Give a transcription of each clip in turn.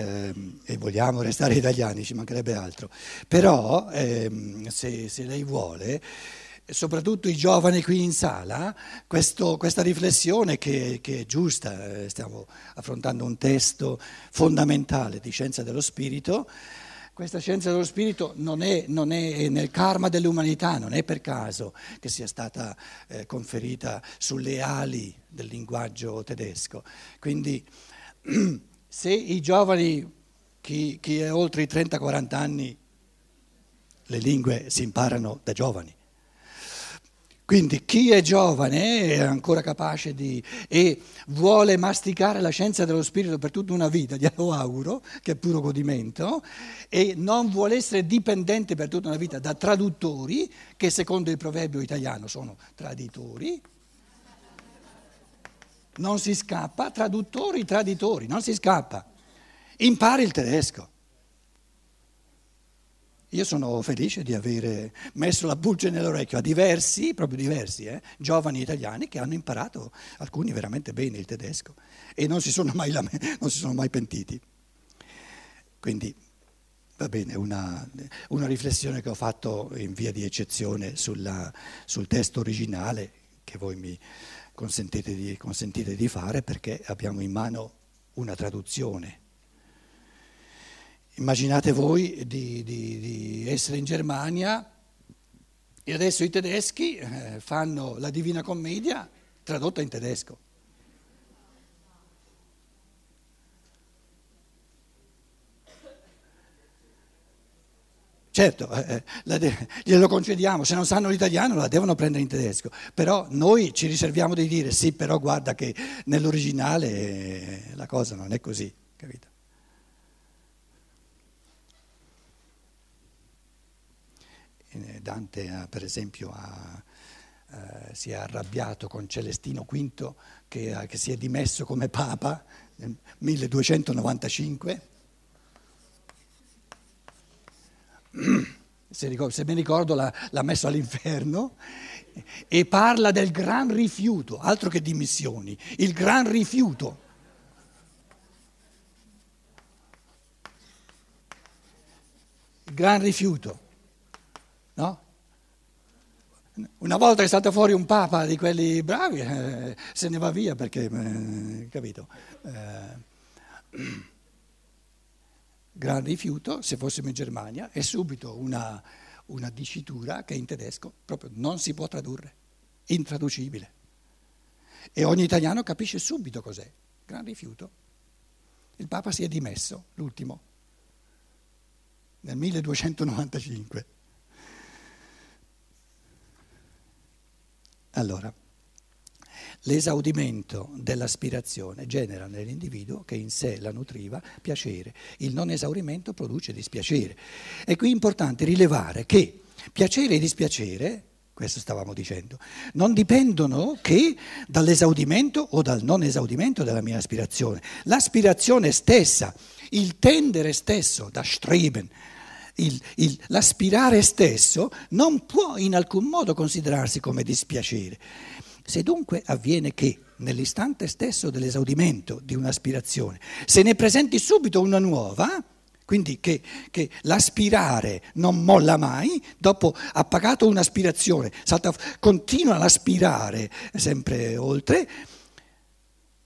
ehm, e vogliamo restare italiani, ci mancherebbe altro, però ehm, se, se, lei vuole, soprattutto i giovani qui in sala, questo, questa riflessione che, che, è giusta, eh, stiamo affrontando un testo fondamentale di scienza dello spirito, questa scienza dello spirito non è, non è, nel karma dell'umanità, non è per caso che sia stata eh, conferita sulle ali del linguaggio tedesco. Quindi se i giovani, chi, chi è oltre i 30-40 anni, le lingue si imparano da giovani. Quindi chi è giovane è ancora capace di e vuole masticare la scienza dello spirito per tutta una vita, glielo auguro, che è puro godimento, e non vuole essere dipendente per tutta una vita da traduttori, che secondo il proverbio italiano sono traditori. Non si scappa, traduttori, traditori, non si scappa. Impari il tedesco. Io sono felice di aver messo la pulce nell'orecchio a diversi, proprio diversi, eh, giovani italiani che hanno imparato, alcuni veramente bene il tedesco e non si sono mai, si sono mai pentiti. Quindi va bene, una, una, riflessione che ho fatto in via di eccezione sulla, sul testo originale che voi mi consentite di, consentite di fare perché abbiamo in mano una traduzione Immaginate voi di, di, di essere in Germania e adesso i tedeschi eh, fanno la Divina Commedia tradotta in tedesco. Certo, eh, eh de- glielo concediamo, se non sanno l'italiano la devono prendere in tedesco, però noi ci riserviamo di dire sì, però guarda che nell'originale eh, la cosa non è così, capito? Dante per esempio ha, eh, si è arrabbiato con Celestino V che, che si è dimesso come Papa nel 1295. Se, ricordo, se mi ricordo l'ha, l'ha messo all'inferno e parla del gran rifiuto, altro che dimissioni, il gran rifiuto. Il gran rifiuto. No? Una volta che è stato fuori un papa di quelli bravi, eh, se ne va via perché, eh, capito? Eh, gran rifiuto, se fossimo in Germania, è subito una, una dicitura che in tedesco proprio non si può tradurre, intraducibile. E ogni italiano capisce subito cos'è. Gran rifiuto. Il Papa si è dimesso, l'ultimo, nel 1295. Allora, l'esaudimento dell'aspirazione genera nell'individuo che in sé la nutriva piacere, il non esaurimento produce dispiacere. E qui è importante rilevare che piacere e dispiacere, questo stavamo dicendo, non dipendono che dall'esaudimento o dal non esaudimento della mia aspirazione. L'aspirazione stessa, il tendere stesso, da streben, il, il, l'aspirare stesso non può in alcun modo considerarsi come dispiacere. Se dunque avviene che nell'istante stesso dell'esaudimento di un'aspirazione se ne presenti subito una nuova, quindi che, che, l'aspirare non molla mai, dopo ha pagato un'aspirazione, salta, continua ad aspirare sempre oltre,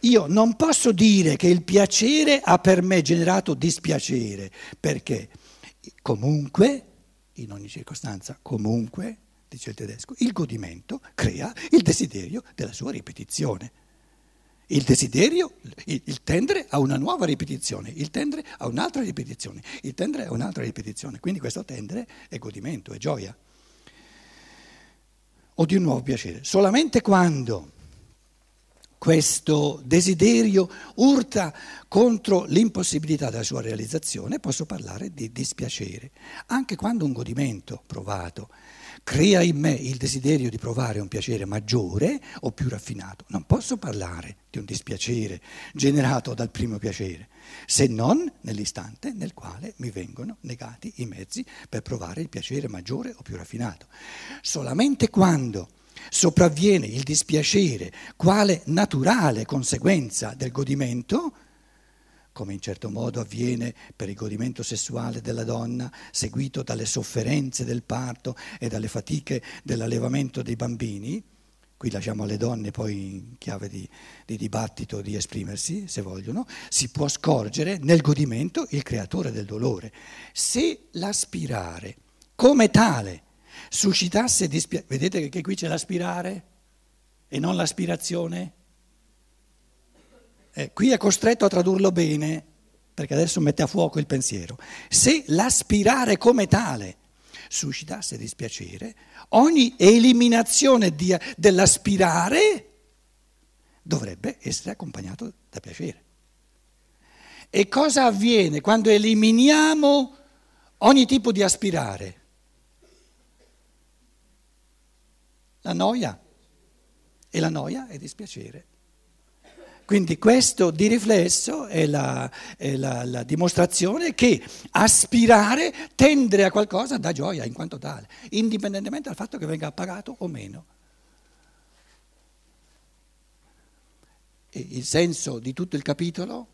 io non posso dire che il piacere ha per me generato dispiacere, perché? Comunque, in ogni circostanza, comunque, dice il tedesco, il godimento crea il desiderio della sua ripetizione. Il desiderio, il, il tendere a una nuova ripetizione, il tendere a un'altra ripetizione, il tendere a un'altra ripetizione. Quindi questo tendere è godimento, è gioia. O di un nuovo piacere. Solamente quando questo desiderio urta contro l'impossibilità della sua realizzazione, posso parlare di dispiacere. Anche quando un godimento provato crea in me il desiderio di provare un piacere maggiore o più raffinato, non posso parlare di un dispiacere generato dal primo piacere, se non nell'istante nel quale mi vengono negati i mezzi per provare il piacere maggiore o più raffinato. Solamente quando sopravviene il dispiacere. Quale naturale conseguenza del godimento, come in certo modo avviene per il godimento sessuale della donna, seguito dalle sofferenze del parto e dalle fatiche dell'allevamento dei bambini, qui lasciamo alle donne poi in chiave di, di, dibattito di esprimersi, se vogliono, si può scorgere nel godimento il creatore del dolore. Se l'aspirare come tale suscitasse dispiacere, vedete che qui c'è l'aspirare e non l'aspirazione? Eh, qui è costretto a tradurlo bene, perché adesso mette a fuoco il pensiero. Se l'aspirare come tale suscitasse dispiacere, ogni eliminazione di, dell'aspirare dovrebbe essere accompagnato da piacere. E cosa avviene quando eliminiamo ogni tipo di aspirare? La noia. E la noia è dispiacere. Quindi questo di riflesso è, la, è la, la, dimostrazione che aspirare, tendere a qualcosa dà gioia in quanto tale, indipendentemente dal fatto che venga pagato o meno. E il senso di tutto il capitolo,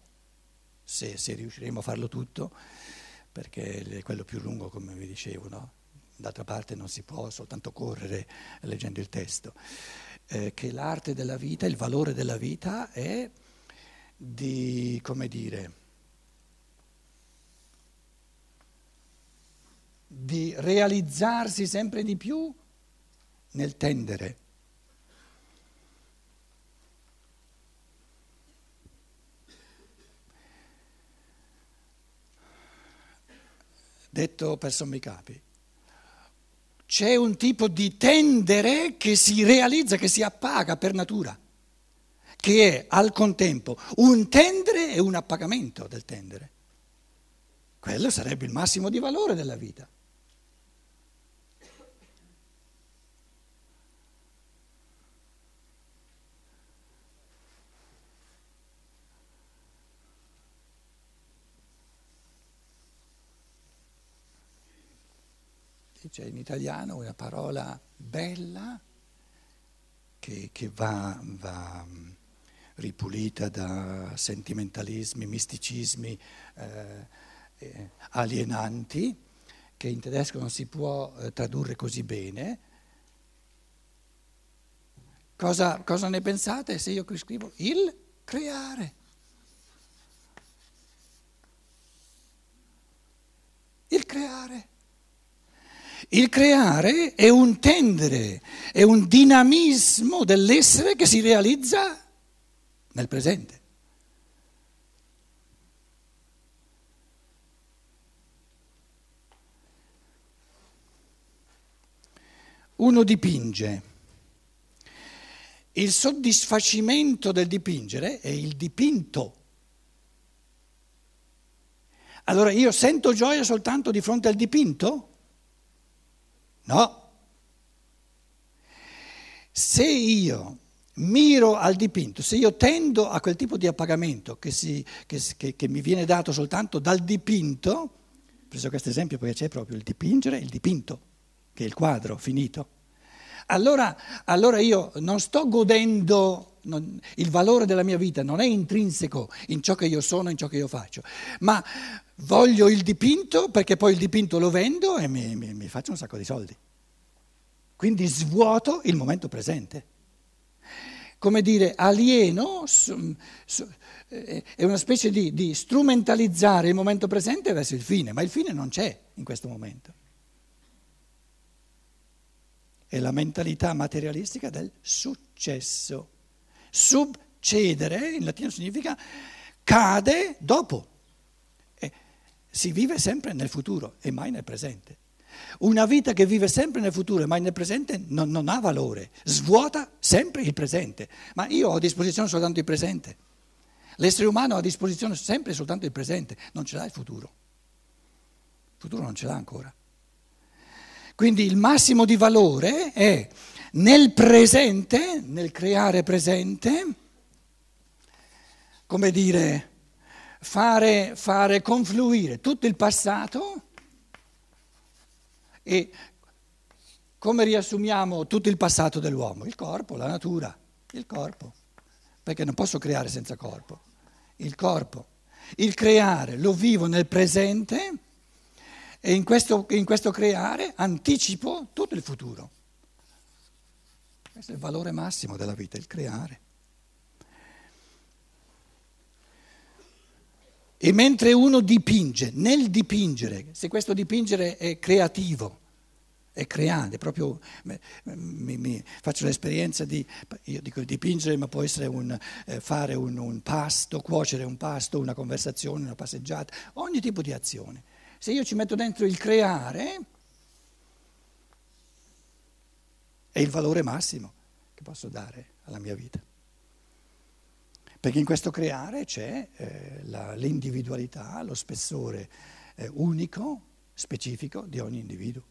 se, se, riusciremo a farlo tutto, perché è quello più lungo come vi dicevo, no? D'altra parte non si può soltanto correre leggendo il testo eh, che l'arte della vita, il valore della vita è di, come dire, di realizzarsi sempre di più nel tendere. Detto per sommi capi c'è un tipo di tendere che si realizza, che si appaga per natura, che è al contempo un tendere e un appagamento del tendere. Quello sarebbe il massimo di valore della vita. C'è in italiano una parola bella che, che va, va, mm, ripulita da sentimentalismi, misticismi eh, eh, alienanti, che in tedesco non si può eh, tradurre così bene. Cosa, cosa ne pensate se io qui scrivo il creare? Il creare. Il creare è un tendere, è un dinamismo dell'essere che si realizza nel presente. Uno dipinge. Il soddisfacimento del dipingere è il dipinto. Allora io sento gioia soltanto di fronte al dipinto? No. Se io miro al dipinto, se io tendo a quel tipo di appagamento che, si, che, che, che mi viene dato soltanto dal dipinto, preso questo esempio perché c'è proprio il dipingere il dipinto, che è il quadro finito. Allora, allora io non sto godendo, non, il valore della mia vita non è intrinseco in ciò che io sono, in ciò che io faccio, ma voglio il dipinto perché poi il dipinto lo vendo e mi, mi, mi faccio un sacco di soldi. Quindi svuoto il momento presente. Come dire, alieno eh, è una specie di, di strumentalizzare il momento presente verso il fine, ma il fine non c'è in questo momento. È la mentalità materialistica del successo. Subcedere in latino significa cade dopo si vive sempre nel futuro e mai nel presente. Una vita che vive sempre nel futuro e mai nel presente non, non, ha valore, svuota sempre il presente. Ma io ho a disposizione soltanto il presente. L'essere umano ha a disposizione sempre soltanto il presente, non ce l'ha il futuro. Il futuro non ce l'ha ancora. Quindi il massimo di valore è nel presente, nel creare presente, come dire, fare, fare confluire tutto il passato e come riassumiamo tutto il passato dell'uomo? Il corpo, la natura, il corpo, perché non posso creare senza corpo, il corpo. Il creare lo vivo nel presente e in questo, in questo creare anticipo tutto il futuro. Questo è il valore massimo della vita, il creare. E mentre uno dipinge, nel dipingere, se questo dipingere è creativo, è creante, proprio mi, mi, faccio l'esperienza di, io dico dipingere, ma può essere un, eh, fare un, un, pasto, cuocere un pasto, una conversazione, una passeggiata, ogni tipo di azione. Se io ci metto dentro il creare, è il valore massimo che posso dare alla mia vita. Perché in questo creare c'è eh, la, l'individualità, lo spessore eh, unico, specifico di ogni individuo.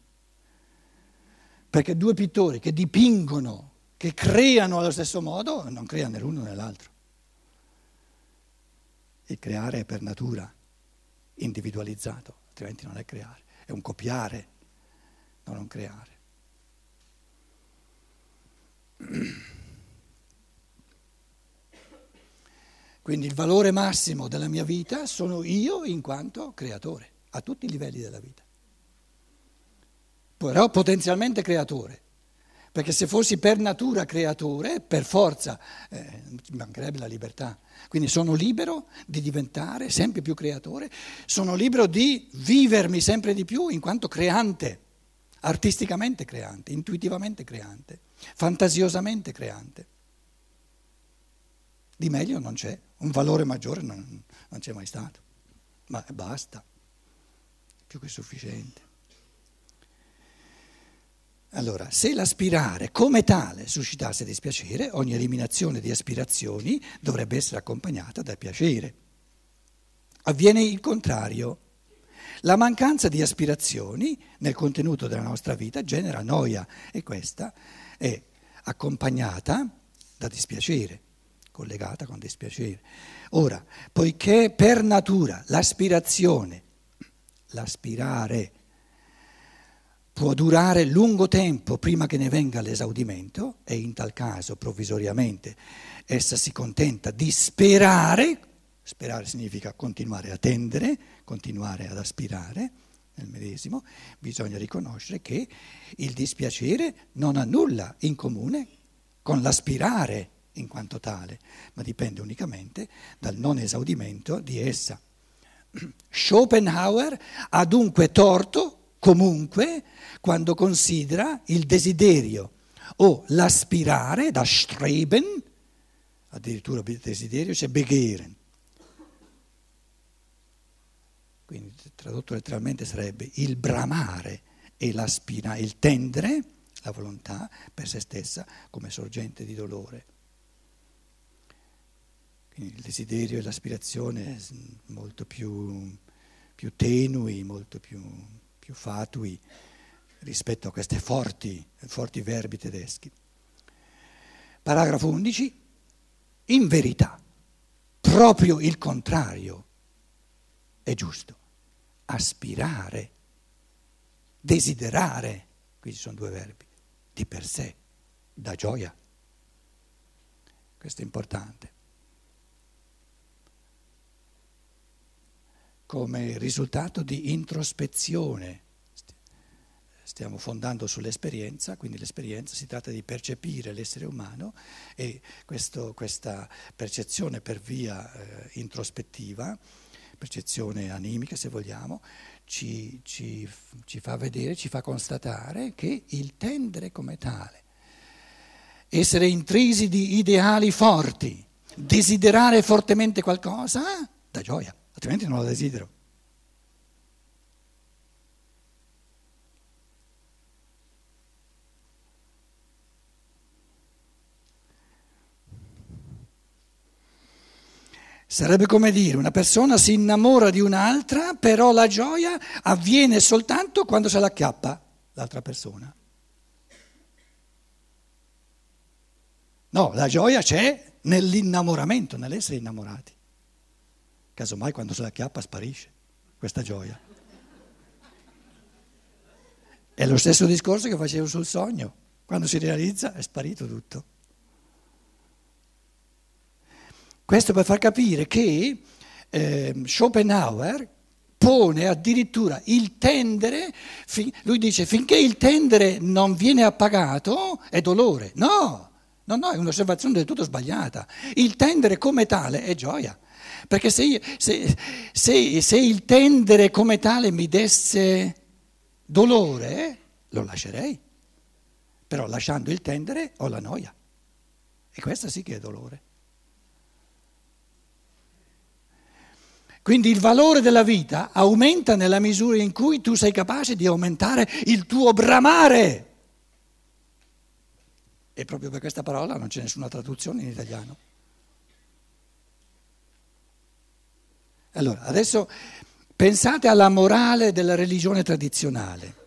Perché due pittori che dipingono, che creano allo stesso modo, non creano né l'uno né l'altro. Il creare è per natura individualizzato, altrimenti non è creare, è un copiare, non un creare. Quindi il valore massimo della mia vita sono io in quanto creatore, a tutti i livelli della vita. Però potenzialmente creatore, perché se fossi per natura creatore, per forza, eh, mancherebbe la libertà. Quindi sono libero di diventare sempre più creatore, sono libero di vivermi sempre di più in quanto creante, artisticamente creante, intuitivamente creante, fantasiosamente creante. Di meglio non c'è, un valore maggiore non, non c'è mai stato, ma basta, più che sufficiente. Allora, se l'aspirare come tale suscitasse dispiacere, ogni eliminazione di aspirazioni dovrebbe essere accompagnata dal piacere. Avviene il contrario. La mancanza di aspirazioni nel contenuto della nostra vita genera noia e questa è accompagnata da dispiacere collegata con dispiacere. Ora, poiché per natura l'aspirazione, l'aspirare, può durare lungo tempo prima che ne venga l'esaudimento, e in tal caso provvisoriamente essa si contenta di sperare, sperare significa continuare a tendere, continuare ad aspirare nel medesimo, bisogna riconoscere che il dispiacere non ha nulla in comune con l'aspirare in quanto tale, ma dipende unicamente dal non esaudimento di essa. Schopenhauer ha dunque torto comunque quando considera il desiderio o l'aspirare, da streben, addirittura desiderio c'è begehren. Quindi tradotto letteralmente sarebbe il bramare e l'aspirare, il tendere, la volontà per se stessa come sorgente di dolore. Quindi il desiderio e l'aspirazione molto più, più tenui, molto più, più, fatui rispetto a questi forti, forti verbi tedeschi. Paragrafo 11. In verità, proprio il contrario è giusto. Aspirare, desiderare, qui ci sono due verbi, di per sé, da gioia. Questo è importante. Come risultato di introspezione. Stiamo fondando sull'esperienza, quindi l'esperienza si tratta di percepire l'essere umano e questo, questa percezione per via eh, introspettiva, percezione animica se vogliamo, ci, ci, ci fa vedere, ci fa constatare che il tendere come tale, essere intrisi di ideali forti, desiderare fortemente qualcosa, dà gioia altrimenti non la desidero. Sarebbe come dire, una persona si innamora di un'altra, però la gioia avviene soltanto quando se la acchiappa l'altra persona. No, la gioia c'è nell'innamoramento, nell'essere innamorati. Casomai quando se la chiappa sparisce questa gioia. È lo stesso discorso che facevo sul sogno. Quando si realizza è sparito tutto. Questo per far capire che eh, Schopenhauer pone addirittura il tendere, lui dice finché il tendere non viene appagato è dolore. No, no, no, è un'osservazione del tutto sbagliata. Il tendere come tale è gioia. Perché se, io, se, se, se il tendere come tale mi desse dolore, lo lascerei. Però lasciando il tendere ho la noia. E questa sì che è dolore. Quindi il valore della vita aumenta nella misura in cui tu sei capace di aumentare il tuo bramare. E proprio per questa parola non c'è nessuna traduzione in italiano. Allora, adesso pensate alla morale della religione tradizionale.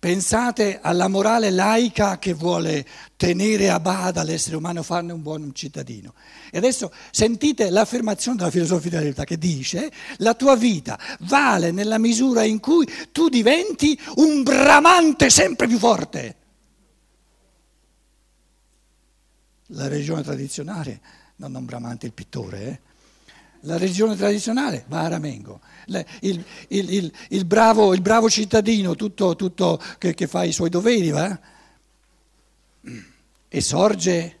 Pensate alla morale laica che vuole tenere a bada l'essere umano, farne un buon cittadino. E adesso sentite l'affermazione della filosofia della libertà che dice la tua vita vale nella misura in cui tu diventi un bramante sempre più forte. La religione tradizionale, non un bramante il pittore, eh? La religione tradizionale va a ramengo. Il, il, il, il bravo, bravo, cittadino, tutto, tutto che, che, fa i suoi doveri, va? E sorge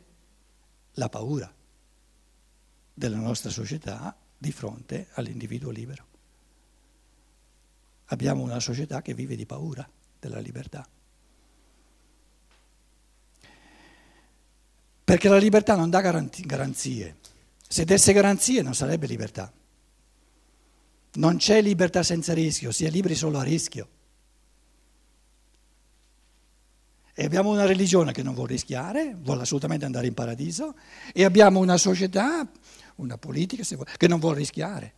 la paura della nostra società di fronte all'individuo libero. Abbiamo una società che vive di paura della libertà. Perché la libertà non dà garanzie. Se desse garanzie non sarebbe libertà. Non c'è libertà senza rischio, si è liberi solo a rischio. E abbiamo una religione che non vuole rischiare, vuole assolutamente andare in paradiso, e abbiamo una società, una politica che non vuole rischiare.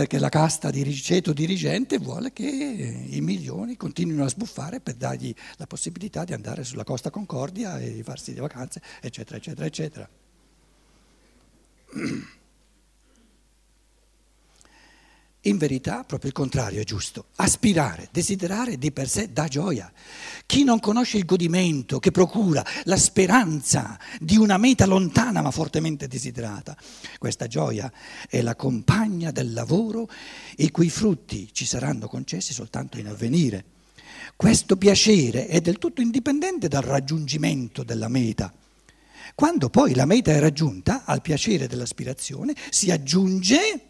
Perché la casta ceto dirigente vuole che i milioni continuino a sbuffare per dargli la possibilità di andare sulla Costa Concordia e di farsi le vacanze, eccetera, eccetera, eccetera. In verità, proprio il contrario è giusto. Aspirare, desiderare di per sé dà gioia. Chi non conosce il godimento che procura la speranza di una meta lontana ma fortemente desiderata, questa gioia è la compagna del lavoro i cui frutti ci saranno concessi soltanto in avvenire. Questo piacere è del tutto indipendente dal raggiungimento della meta. Quando poi la meta è raggiunta, al piacere dell'aspirazione si aggiunge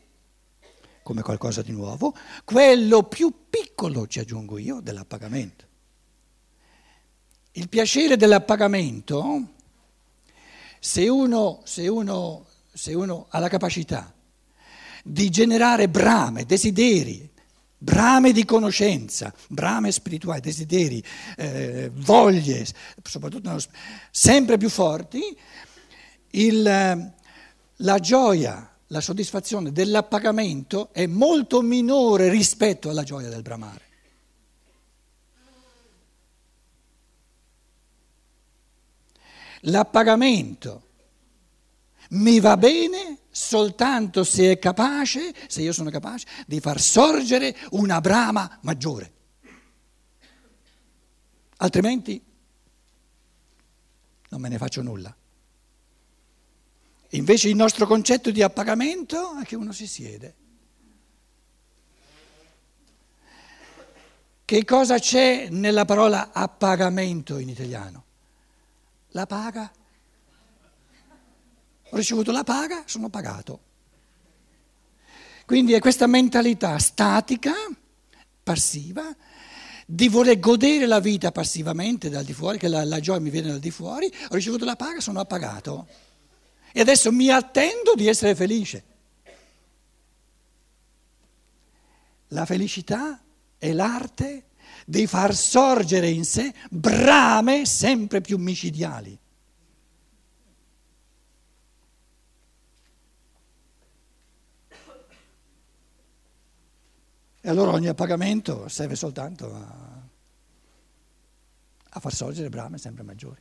come qualcosa di nuovo, quello più piccolo, ci aggiungo io, dell'appagamento. Il piacere dell'appagamento, se uno, se uno, se uno ha la capacità di generare brame, desideri, brame di conoscenza, brame spirituali, desideri, eh, voglie, soprattutto sempre più forti, il, la gioia la soddisfazione dell'appagamento è molto minore rispetto alla gioia del bramare. L'appagamento mi va bene soltanto se è capace, se io sono capace, di far sorgere una brama maggiore. Altrimenti non me ne faccio nulla. Invece il nostro concetto di appagamento è che uno si siede. Che cosa c'è nella parola appagamento in italiano? La paga. Ho ricevuto la paga, sono pagato. Quindi è questa mentalità statica, passiva, di voler godere la vita passivamente dal di fuori, che la, la gioia mi viene dal di fuori, ho ricevuto la paga, sono appagato. E adesso mi attendo di essere felice. La felicità è l'arte di far sorgere in sé brame sempre più micidiali. E allora ogni appagamento serve soltanto a, a far sorgere brame sempre maggiori.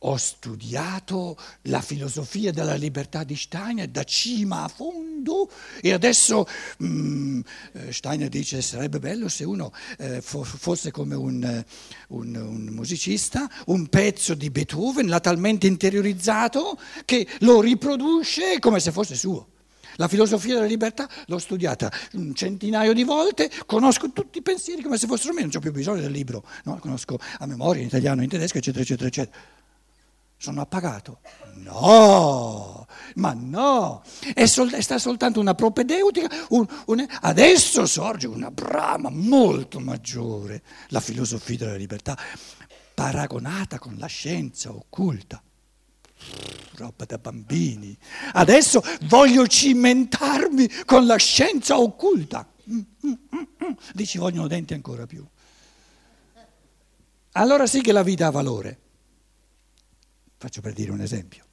Ho studiato la filosofia della libertà di Steiner da cima a fondo e adesso mm, eh, Steiner dice sarebbe bello se uno eh, fosse come un, un, un, musicista, un pezzo di Beethoven l'ha talmente interiorizzato che lo riproduce come se fosse suo. La filosofia della libertà l'ho studiata un centinaio di volte, conosco tutti i pensieri come se fossero me, non ho più bisogno del libro, no? conosco a memoria in italiano, in tedesco, eccetera, eccetera, eccetera. Sono appagato? No, ma no, è, sol- è sta soltanto una propedeutica. Un, un, adesso sorge una brama molto maggiore, la filosofia della libertà, paragonata con la scienza occulta. Roba da bambini. Adesso voglio cimentarmi con la scienza occulta. Mm, mm, mm, Dici vogliono denti ancora più. Allora sì che la vita ha valore. Faccio per dire un esempio.